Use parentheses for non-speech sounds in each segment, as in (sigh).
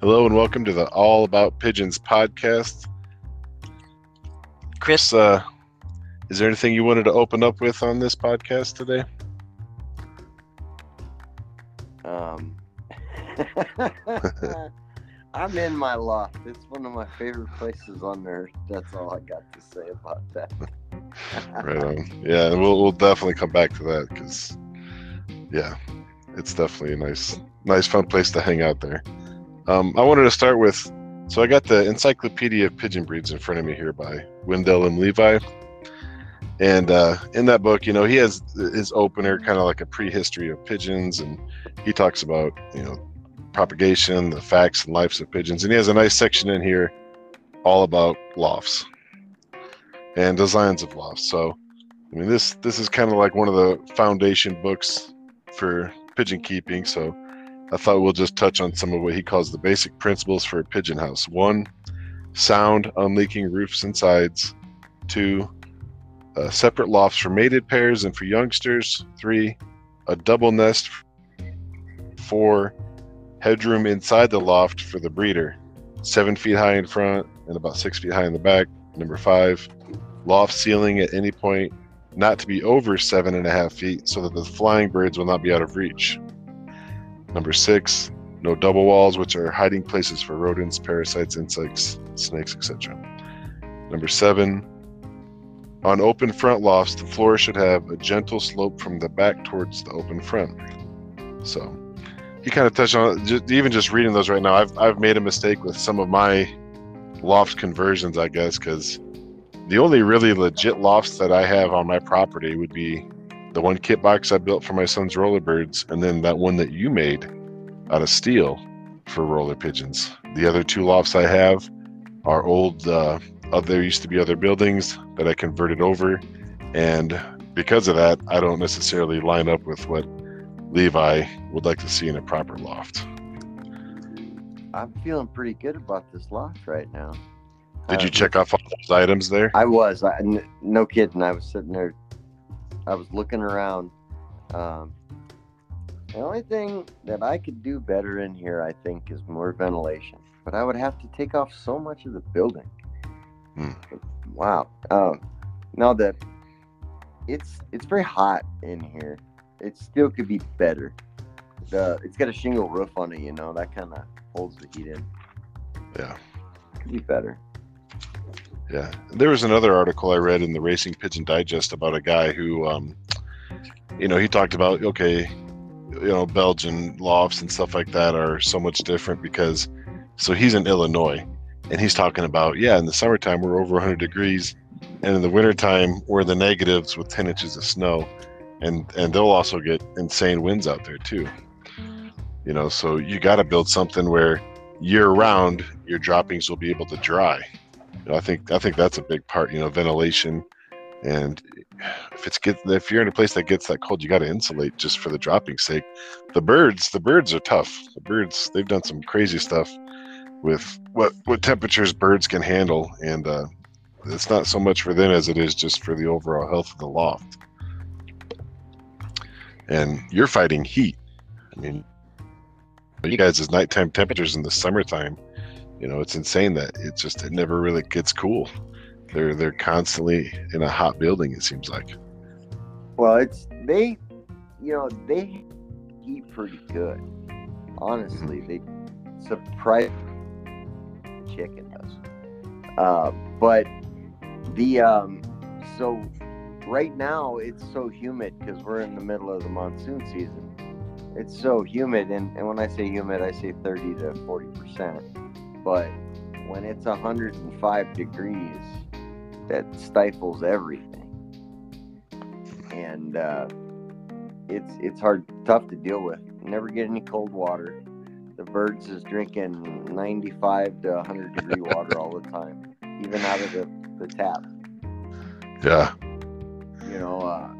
Hello and welcome to the All About Pigeons podcast. Chris, uh, is there anything you wanted to open up with on this podcast today? Um, (laughs) (laughs) I'm in my loft. It's one of my favorite places on earth. That's all I got to say about that. (laughs) right on. Yeah, we'll we'll definitely come back to that because, yeah, it's definitely a nice, nice, fun place to hang out there. Um, I wanted to start with, so I got the Encyclopedia of Pigeon Breeds in front of me here by Wendell M. Levi, and uh, in that book, you know, he has his opener kind of like a prehistory of pigeons, and he talks about you know propagation, the facts and lives of pigeons, and he has a nice section in here all about lofts and designs of lofts. So, I mean, this this is kind of like one of the foundation books for pigeon keeping. So, I thought we'll just touch on some of what he calls the basic principles for a pigeon house. One, sound, unleaking roofs and sides. Two, uh, separate lofts for mated pairs and for youngsters. Three, a double nest. Four, headroom inside the loft for the breeder, seven feet high in front and about six feet high in the back. Number five, loft ceiling at any point not to be over seven and a half feet so that the flying birds will not be out of reach. Number six, no double walls, which are hiding places for rodents, parasites, insects, snakes, etc. Number seven, on open front lofts, the floor should have a gentle slope from the back towards the open front. So, he kind of touched on. Just, even just reading those right now. I've I've made a mistake with some of my loft conversions, I guess, because the only really legit lofts that I have on my property would be the one kit box I built for my son's rollerbirds, and then that one that you made out of steel for roller pigeons. The other two lofts I have are old. Uh, there used to be other buildings that I converted over, and because of that, I don't necessarily line up with what Levi would like to see in a proper loft. I'm feeling pretty good about this loft right now. Did you uh, check off all those items there? I was. I, n- no kidding. I was sitting there. I was looking around. Um, the only thing that I could do better in here, I think, is more ventilation. But I would have to take off so much of the building. Hmm. Wow. Um, now that it's it's very hot in here, it still could be better. The it's got a shingle roof on it, you know that kind of holds the heat in. Yeah, could be better. Yeah, there was another article I read in the Racing Pigeon Digest about a guy who, um, you know, he talked about okay, you know, Belgian lofts and stuff like that are so much different because, so he's in Illinois, and he's talking about yeah, in the summertime we're over 100 degrees, and in the wintertime we're the negatives with 10 inches of snow and and they'll also get insane winds out there too. You know so you got to build something where year round your droppings will be able to dry you know, i think i think that's a big part you know ventilation. And if it's get if you're in a place that gets that cold you got to insulate just for the dropping sake. The birds the birds are tough. The birds they've done some crazy stuff with what what temperatures birds can handle. And uh, it's not so much for them as it is just for the overall health of the loft. And you're fighting heat. I mean, you guys' nighttime temperatures in the summertime, you know, it's insane that it just it never really gets cool. They're they're constantly in a hot building. It seems like. Well, it's they, you know, they eat pretty good. Honestly, mm-hmm. they surprise the chicken does. Uh, but the um, so right now it's so humid because we're in the middle of the monsoon season. It's so humid, and, and when I say humid, I say 30 to 40 percent. But when it's 105 degrees, that stifles everything, and uh, it's it's hard, tough to deal with. Never get any cold water. The birds is drinking 95 to 100 degree (laughs) water all the time, even out of the, the tap. Yeah, you know, uh,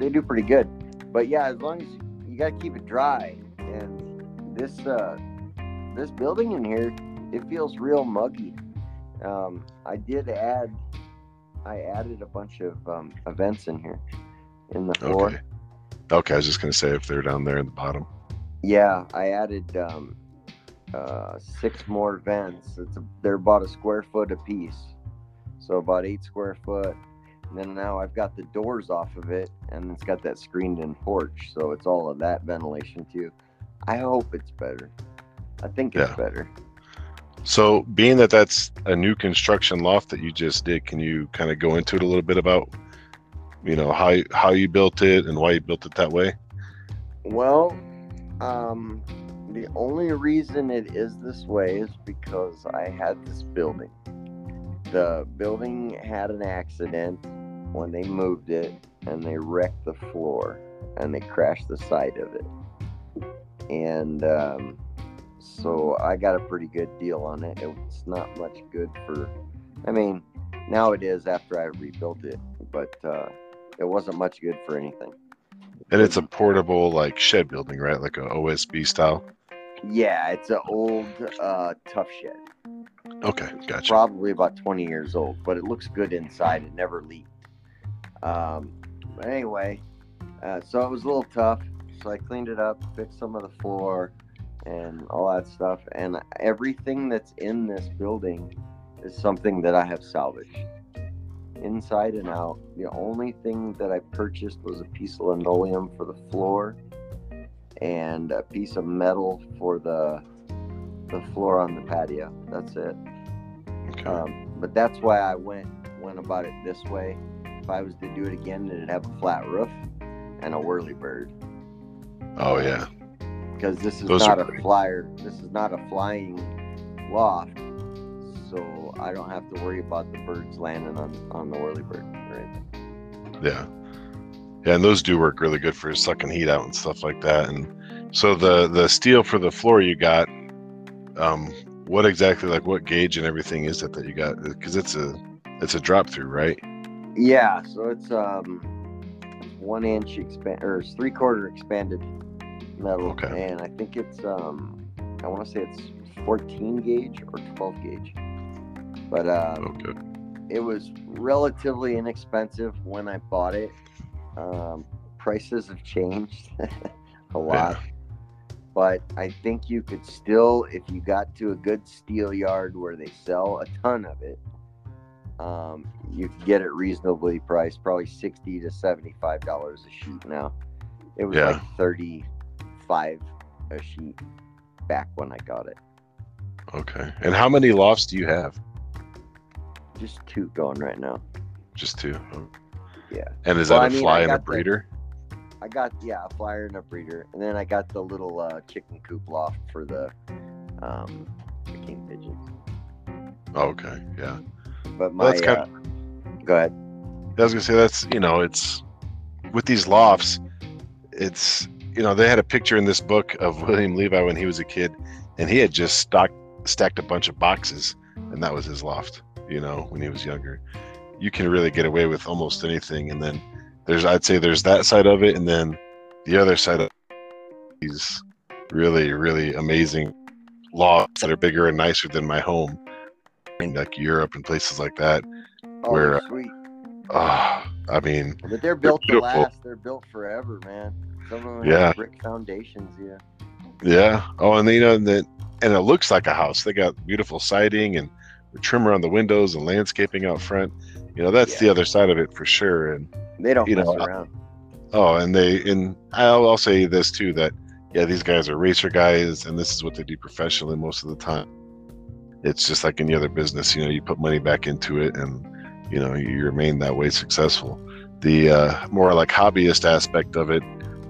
they do pretty good. But yeah, as long as you got to keep it dry, and this uh, this building in here, it feels real muggy. Um, I did add, I added a bunch of um, events in here in the floor. Okay. Okay, I was just gonna say if they're down there in the bottom. Yeah, I added um, uh, six more vents. It's a, they're about a square foot a piece, so about eight square foot. And then now I've got the doors off of it, and it's got that screened-in porch, so it's all of that ventilation too. I hope it's better. I think it's Yeah. better. So, being that that's a new construction loft that you just did, can you kind of go into it a little bit about, you know, how how you built it and why you built it that way? Well, um, the only reason it is this way is because I had this building. The building had an accident when they moved it and they wrecked the floor and they crashed the side of it. And um, so I got a pretty good deal on it. It's not much good for, I mean, now it is after I rebuilt it, but uh, it wasn't much good for anything. And it's a portable like shed building, right? Like a OSB style. Yeah, it's an old uh, Tuff Shed. Okay, gotcha. Probably about 20 years old, but it looks good inside. It never leaked. Um, but anyway, uh, so it was a little tough. So I cleaned it up, fixed some of the floor, and all that stuff. And everything that's in this building is something that I have salvaged, inside and out. The only thing that I purchased was a piece of linoleum for the floor and a piece of metal for the the floor on the patio. That's it. Okay. Um, but that's why I went went about it this way. If I was to do it again, it'd have a flat roof and a whirly bird. oh yeah. Because this is Those not a flyer. This is not a flying loft, so I don't have to worry about the birds landing on on the whirlybird or anything. Yeah. Yeah, and those do work really good for sucking heat out and stuff like that. And so the the steel for the floor you got, um, what exactly like what gauge and everything is it that you got? Because it's a it's a drop through, right? Yeah, so it's um one inch expand or it's three quarter expanded metal, Okay. and I think it's um I want to say it's 14 gauge or 12 gauge, but um, Okay. it was relatively inexpensive when I bought it. Um, prices have changed (laughs) a lot, but I think you could still, if you got to a good steel yard where they sell a ton of it, um, you could get it reasonably priced, probably sixty to seventy-five dollars a sheet now. It was Yeah. like thirty-five a sheet back when I got it. Okay. And how many lofts do you have? Just two going right now. Just two. Oh. Yeah. And is Well, that I a mean, fly and a got the- breeder? I got yeah a flyer and a breeder, and then I got the little uh, chicken coop loft for the um, the king pigeons. Oh, okay. Yeah. But my Well, that's kind uh, go ahead. I was gonna say that's you know it's with these lofts, it's you know they had a picture in this book of (laughs) William Levi when he was a kid, and he had just stocked stacked a bunch of boxes, and that was his loft. You know when he was younger, you can really get away with almost anything. And then there's I'd say there's that side of it, and then the other side of these really really amazing lofts that are bigger and nicer than my home, in like Europe and places like that. Oh, Where- sweet. Ah, I mean. But they're built to last. They're built forever, man. Some of them Yeah. have brick foundations. Yeah. Yeah. Oh, and you know that, and it looks like a house. They got beautiful siding and trimmer on the windows and landscaping out front. You know, that's the other side of it for sure. And They don't You mess know, around. oh, and they and I'll, I'll say this too that yeah, these guys are racer guys, and this is what they do professionally most of the time. It's just like any other business. You know, you put money back into it, and you know you remain that way successful. The uh, more like hobbyist aspect of it,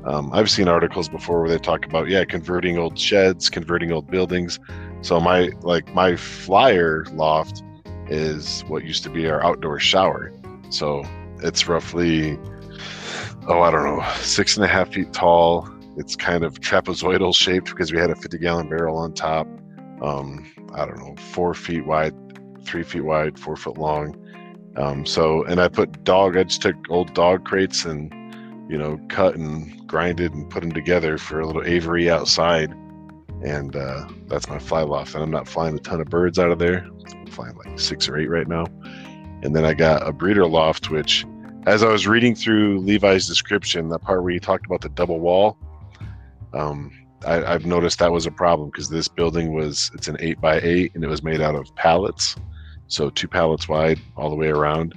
um, I've seen articles before where they talk about yeah, converting old sheds, converting old buildings. So my like my flyer loft is what used to be our outdoor shower. So it's roughly oh I don't know six and a half feet tall. It's kind of trapezoidal shaped because we had a 50 gallon barrel on top. Um, I don't know, four feet wide, three feet wide, four foot long. Um, so, and I put dog, I just took old dog crates and, you know, cut and grinded and put them together for a little aviary outside. And uh, that's my fly loft. And I'm not flying a ton of birds out of there. I'm flying like six or eight right now. And then I got a breeder loft, which, as I was reading through Levi's description, that part where he talked about the double wall, um, I, I've noticed that was a problem because this building was it's an eight by eight and it was made out of pallets, so two pallets wide all the way around,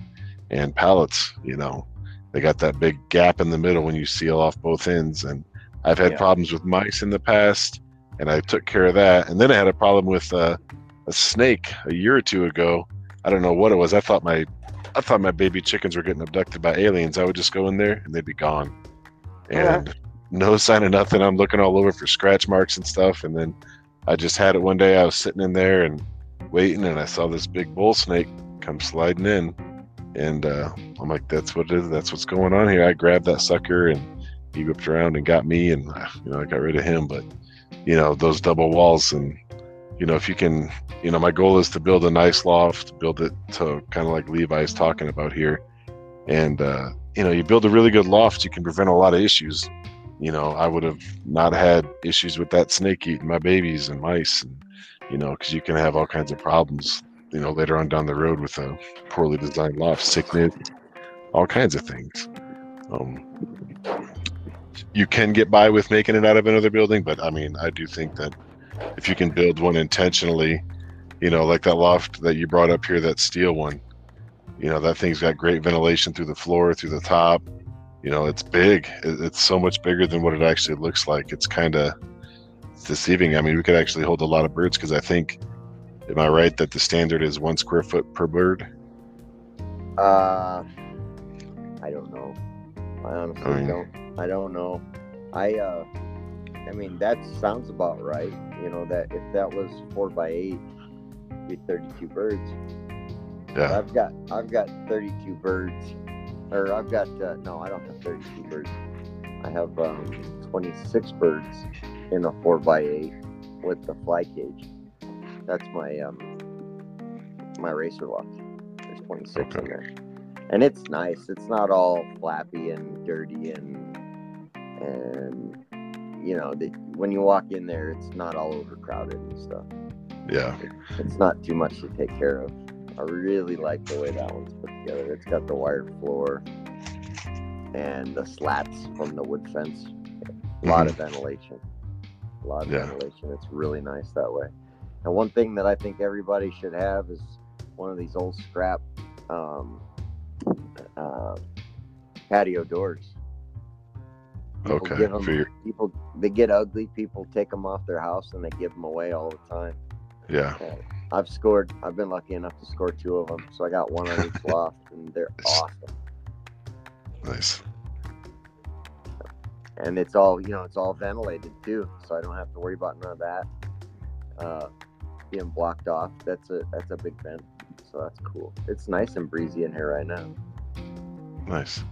and pallets, you know, they got that big gap in the middle when you seal off both ends. And I've had Yeah. problems with mice in the past, and I took care of that. And then I had a problem with uh, a snake a year or two ago. I don't know what it was. I thought my I thought my baby chickens were getting abducted by aliens. I would just go in there and they'd be gone. Yeah. And no sign of nothing. I'm looking all over for scratch marks and stuff. And then I just had it one day. I was sitting in there and waiting, and I saw this big bull snake come sliding in. And uh, I'm like, that's what it is. That's what's going on here. I grabbed that sucker and he whipped around and got me. And, you know, I got rid of him. But, you know, those double walls and, you know, if you can, you know, my goal is to build a nice loft, build it to kind of like Levi's talking about here. And, uh, you know, you build a really good loft, you can prevent a lot of issues. You know, I would have not had issues with that snake eating my babies and mice, and, you know, because you can have all kinds of problems, you know, later on down the road with a poorly designed loft, sickness, all kinds of things. Um, you can get by with making it out of another building, but I mean, I do think that if you can build one intentionally, you know, like that loft that you brought up here, that steel one, you know, that thing's got great ventilation through the floor, through the top. You know, it's big. It's so much bigger than what it actually looks like. It's kind of deceiving. I mean, we could actually hold a lot of birds because I think, am I right that the standard is one square foot per bird? Uh, I don't know. I honestly I mean- don't. I don't know. I uh, I mean that sounds about right. You know that if that was four by eight, it'd be thirty-two birds. Yeah. I've got I've got thirty-two birds, or I've got uh, no, I don't have thirty-two birds. I have um, twenty-six birds in a four by eight with the fly cage. That's my um my racer loft. There's twenty-six in there, and it's nice. It's not all flappy and dirty and and you know the, when you walk in there, it's not all overcrowded and stuff Yeah. it's not too much to take care of. I really like the way that one's put together. It's got the wired floor and the slats from the wood fence. A lot of ventilation. A lot of Yeah. ventilation. It's really nice that way. And one thing that I think everybody should have is one of these old scrap um, uh, patio doors. People Okay. give 'em- For your, people they get ugly. People take them off their house and they give them away all the time. yeah. I've scored. I've been lucky enough to score two of them, so I got one on each (laughs) loft, and they're awesome. Nice. And it's all you know, it's all ventilated too, so I don't have to worry about none of that uh, being blocked off. That's a that's a big vent, so that's cool. It's nice and breezy in here right now. Nice.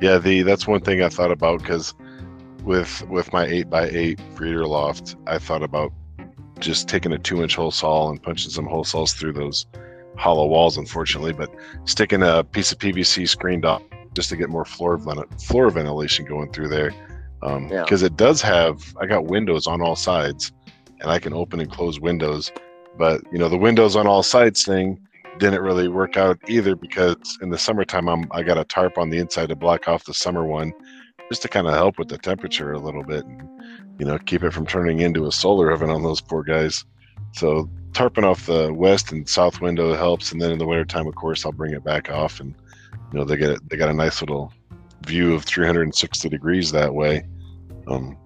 Yeah, the that's one thing I thought about because with with my eight by eight breeder loft, I thought about just taking a two inch hole saw and punching some hole saws through those hollow walls, unfortunately, but sticking a piece of PVC screened off just to get more floor floor ventilation going through there. Um, yeah. Because it does have, I got windows on all sides, and I can open and close windows. But you know, the windows on all sides thing didn't really work out either because in the summertime I'm I got a tarp on the inside to block off the summer one just to kind of help with the temperature a little bit and you know keep it from turning into a solar oven on those poor guys. So tarping off the west and south window helps and then in the wintertime of course I'll bring it back off and you know they get it they got a nice little view of 360 degrees that way. Um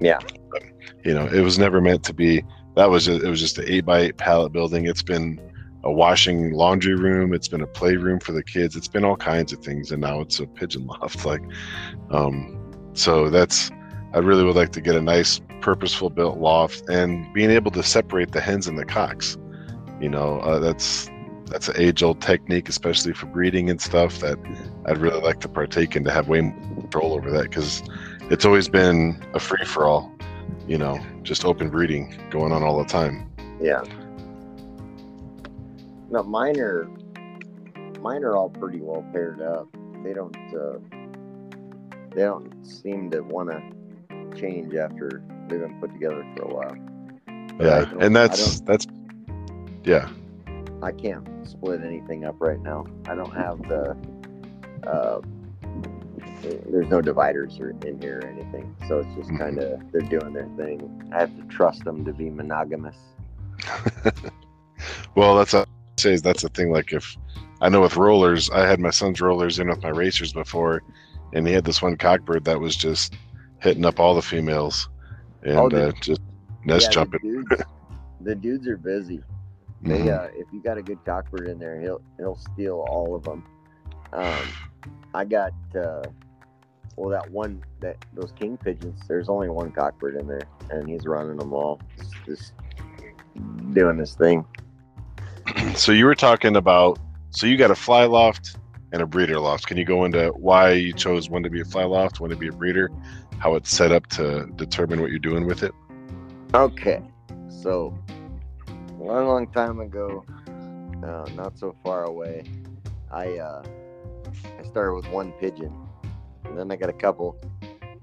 Yeah. but, you know, it was never meant to be that was just, it was just an eight by eight pallet building. It's been a washing laundry room. It's been a playroom for the kids. It's been all kinds of things, and now it's a pigeon loft. (laughs) Like, um, so that's I really would like to get a nice, purposeful built loft and being able to separate the hens and the cocks. You know, uh, that's that's an age old technique, especially for breeding and stuff. That I'd really like to partake in to have way more control over that because it's always been a free for all. You know, just open breeding going on all the time. Yeah. No, mine are mine are all pretty well paired up. They don't uh, they don't seem to want to change after they've been put together for a while. But Yeah, and that's that's yeah. I can't split anything up right now. I don't have the uh, there's no dividers in here or anything, so it's just Mhm. kind of they're doing their thing. I have to trust them to be monogamous. (laughs) well, that's a say that's the thing. Like if I know with rollers, I had my son's rollers in with my racers before, and he had this one cockbird that was just hitting up all the females and Oh, the- uh, just nest Yeah, the jumping. dudes, (laughs) the dudes are busy. They, Mhm. uh, if you got a good cockbird in there, he'll he'll steal all of them. Um, I got uh, well that one that those king pigeons. There's only one cockbird in there, and he's running them all, just, just doing this thing. (clears throat) so you were talking about so you got a fly loft and a breeder loft. Can you go into why you chose one to be a fly loft, one to be a breeder, how it's set up to determine what you're doing with it? Okay, so long, long time ago, uh, not so far away, I uh, I started with one pigeon, and then I got a couple,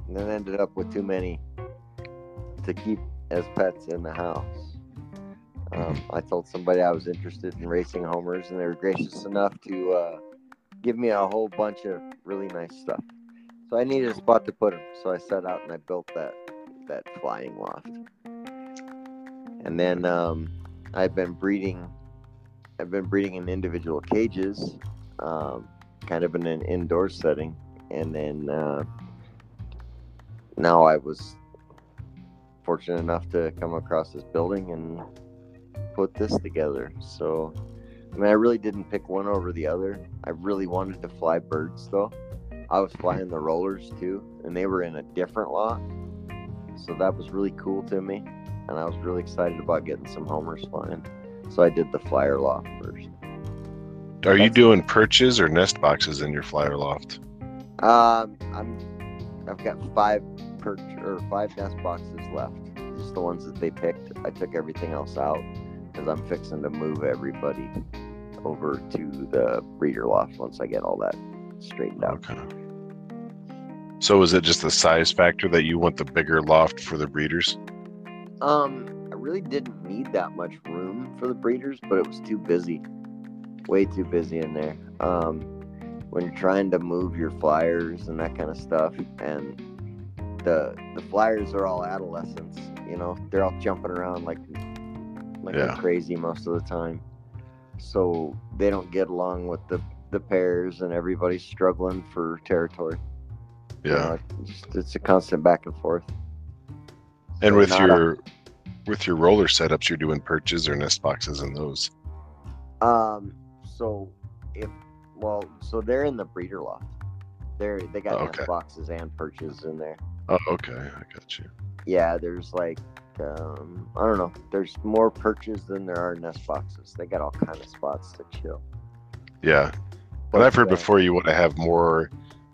and then ended up with too many to keep as pets in the house. Um, I told somebody I was interested in racing homers, and they were gracious enough to uh, give me a whole bunch of really nice stuff. So I needed a spot to put them, so I set out and I built that that flying loft. And then um, I've been breeding. I've been breeding in individual cages, um, kind of in an indoor setting, and then uh, now I was fortunate enough to come across this building and put this together. So, I mean, I really didn't pick one over the other. I really wanted to fly birds though. I was flying the rollers too, and they were in a different lot. So that was really cool to me, and I was really excited about getting some homers flying. So I did the flyer loft first. Are you doing perches or nest boxes in your flyer loft? Um, I'm, I've got five perch or five nest boxes left. Just the ones that they picked. I took everything else out because I'm fixing to move everybody over to the breeder loft once I get all that straightened out. Okay. So is it just the size factor that you want the bigger loft for the breeders? Um, I really didn't need that much room for the breeders, but it was too busy. Way too busy in there. Um, when you're trying to move your flyers and that kind of stuff, and the the flyers are all adolescents, you know, they're all jumping around like like Yeah. crazy most of the time. So they don't get along with the the pairs, and everybody's struggling for territory. You Yeah. know, it's, it's a constant back and forth. And with not a- your with your roller setups, you're doing perches or nest boxes in those. Um. So if well, so they're in the breeder loft. They're they got Oh, nest boxes and perches in there. Oh, okay, I got you. Yeah, there's like um I don't know. There's more perches than there are nest boxes. They got all kind of spots to chill. Yeah, but I've heard before you want to have more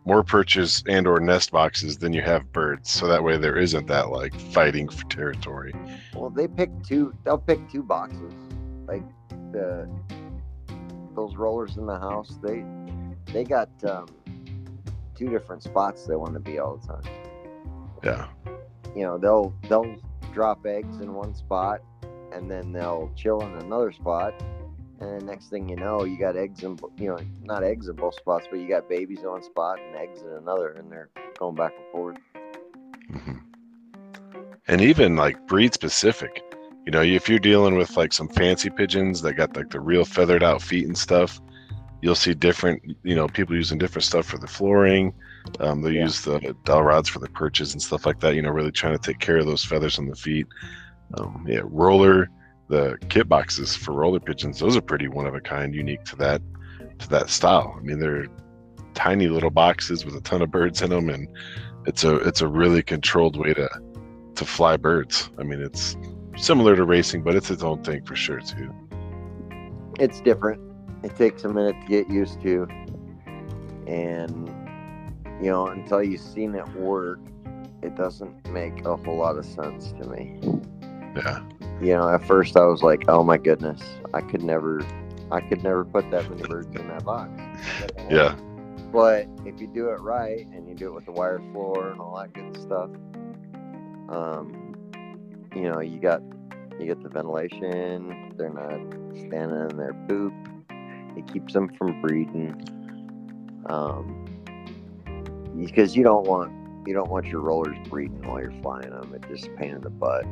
more perches and or nest boxes than you have birds, so that way there isn't that like fighting for territory. Well, they pick two. They'll pick two boxes. Like the those rollers in the house. They they got um, two different spots they want to be all the time. Yeah, you know they'll they'll drop eggs in one spot and then they'll chill in another spot and then next thing you know you got eggs in bo- you know not eggs in both spots but you got babies in one spot and eggs in another and they're going back and forth hmm and even like breed specific. You know, if you're dealing with like some fancy pigeons that got like the real feathered out feet and stuff, you'll see different. You know, people using different stuff for the flooring. Um, they Yeah. use the dowel rods for the perches and stuff like that. You know, really trying to take care of those feathers on the feet. Um, yeah, roller, the kit boxes for roller pigeons, those are pretty one of a kind, unique to that to that style. I mean, they're tiny little boxes with a ton of birds in them, and it's a it's a really controlled way to to fly birds. I mean, it's similar to racing, but it's its own thing for sure too. it's different it takes a minute to get used to and you know until you've seen it work it doesn't make a whole lot of sense to me Yeah, you know at first i was like oh my goodness i could never i could never put that many birds in that box (laughs) yeah, but if you do it right and you do it with the wire floor and all that good stuff um you know you got you get the ventilation they're not standing in their poop it keeps them from breeding um because you don't want you don't want your rollers breeding while you're flying them. It just a pain in the butt.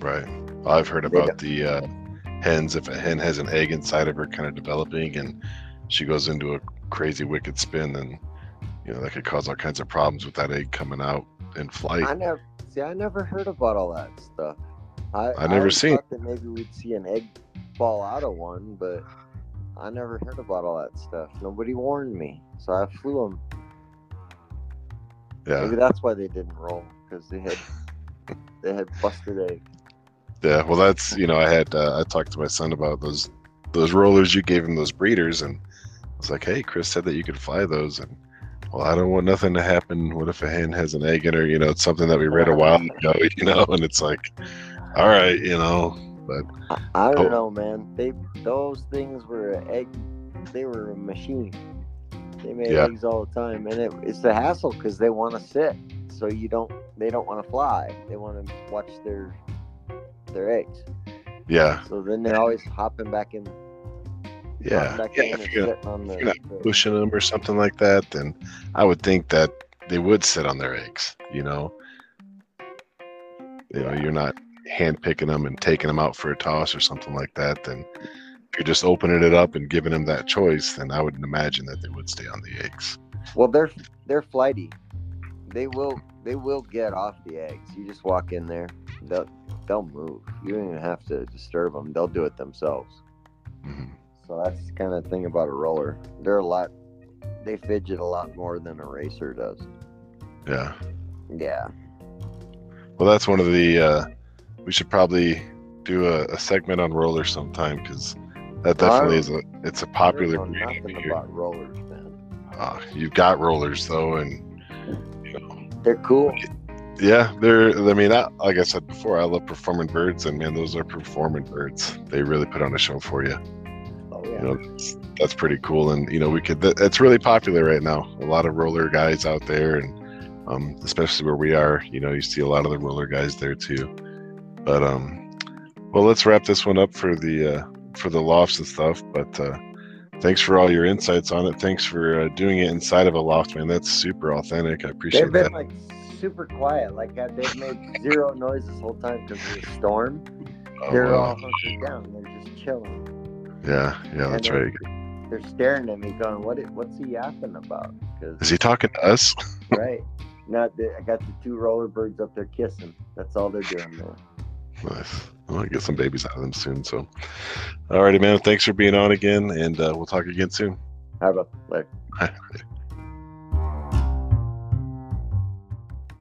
Right. I've heard about the uh, hens. If a hen has an egg inside of her, kind of developing, and she goes into a crazy wicked spin, then you know that could cause all kinds of problems with that egg coming out in flight. I never see. I never heard about all that stuff. I I never always seen- thought that maybe we'd see an egg fall out of one, but I never heard about all that stuff. Nobody warned me, so I flew them. Yeah. Maybe that's why they didn't roll because they had they had busted eggs. Yeah, well, that's you know, I had uh, I talked to my son about those those rollers you gave him those breeders, and I was like, hey, Chris said that you could fly those, and well, I don't want nothing to happen. What if a hen has an egg in her? You know, it's something that we read a while ago, (laughs) you know, and it's like, all right, you know, but I, I don't Oh. know, man. They those things were an egg. They were a machine. They made Yeah. eggs all the time, and it, it's a hassle because they want to sit. So you don't. They don't want to fly. They want to watch their their eggs. yeah, So then they're always hopping back in. yeah, back yeah. in If you're on the. you're not pushing them or something like that, then I would think that they would sit on their eggs. You know, you know, you're not hand picking them and taking them out for a toss or something like that. Then if you're just opening it up and giving them that choice, then I would imagine that they would stay on the eggs. Well, they're they're flighty. They will they will get off the eggs. You just walk in there. They'll they'll move. You don't even have to disturb them. They'll do it themselves. Mhm. So that's the kind of thing about a roller. They're a lot. They fidget a lot more than a racer does. Yeah. Yeah. Well, that's one of the. Uh, we should probably do a, a segment on rollers sometime because that definitely is a. It's a popular breed nothing here. about rollers, man. Uh, you've got rollers though, and you know, They're cool. Yeah, they're. I mean, I, like I said before, I love performing birds, and man, those are performing birds. They really put on a show for you. Oh You yeah. know, that's, that's pretty cool, and you know, we could. That, it's really popular right now. A lot of roller guys out there, and um, especially where we are, you know, you see a lot of the roller guys there too. But um, well, let's wrap this one up for the uh, for the lofts and stuff. But uh, thanks for all your insights on it. Thanks for uh, doing it inside of a loft, man. That's super authentic. I appreciate They've that. like super quiet. Like uh, they've made zero noise this whole time because of the storm. Oh, They're wow. all hunkered down. They're just chilling. Yeah, yeah, that's and right. They're staring at me, going, "What? What's he yapping about?" Cause, Is he talking to us? (laughs) right Not the, I got the two roller birds up there kissing. That's all they're doing there. Nice. Well, I'll get some babies out of them soon. So, alrighty, man. Thanks for being on again, and uh, we'll talk again soon. Have a? Bye.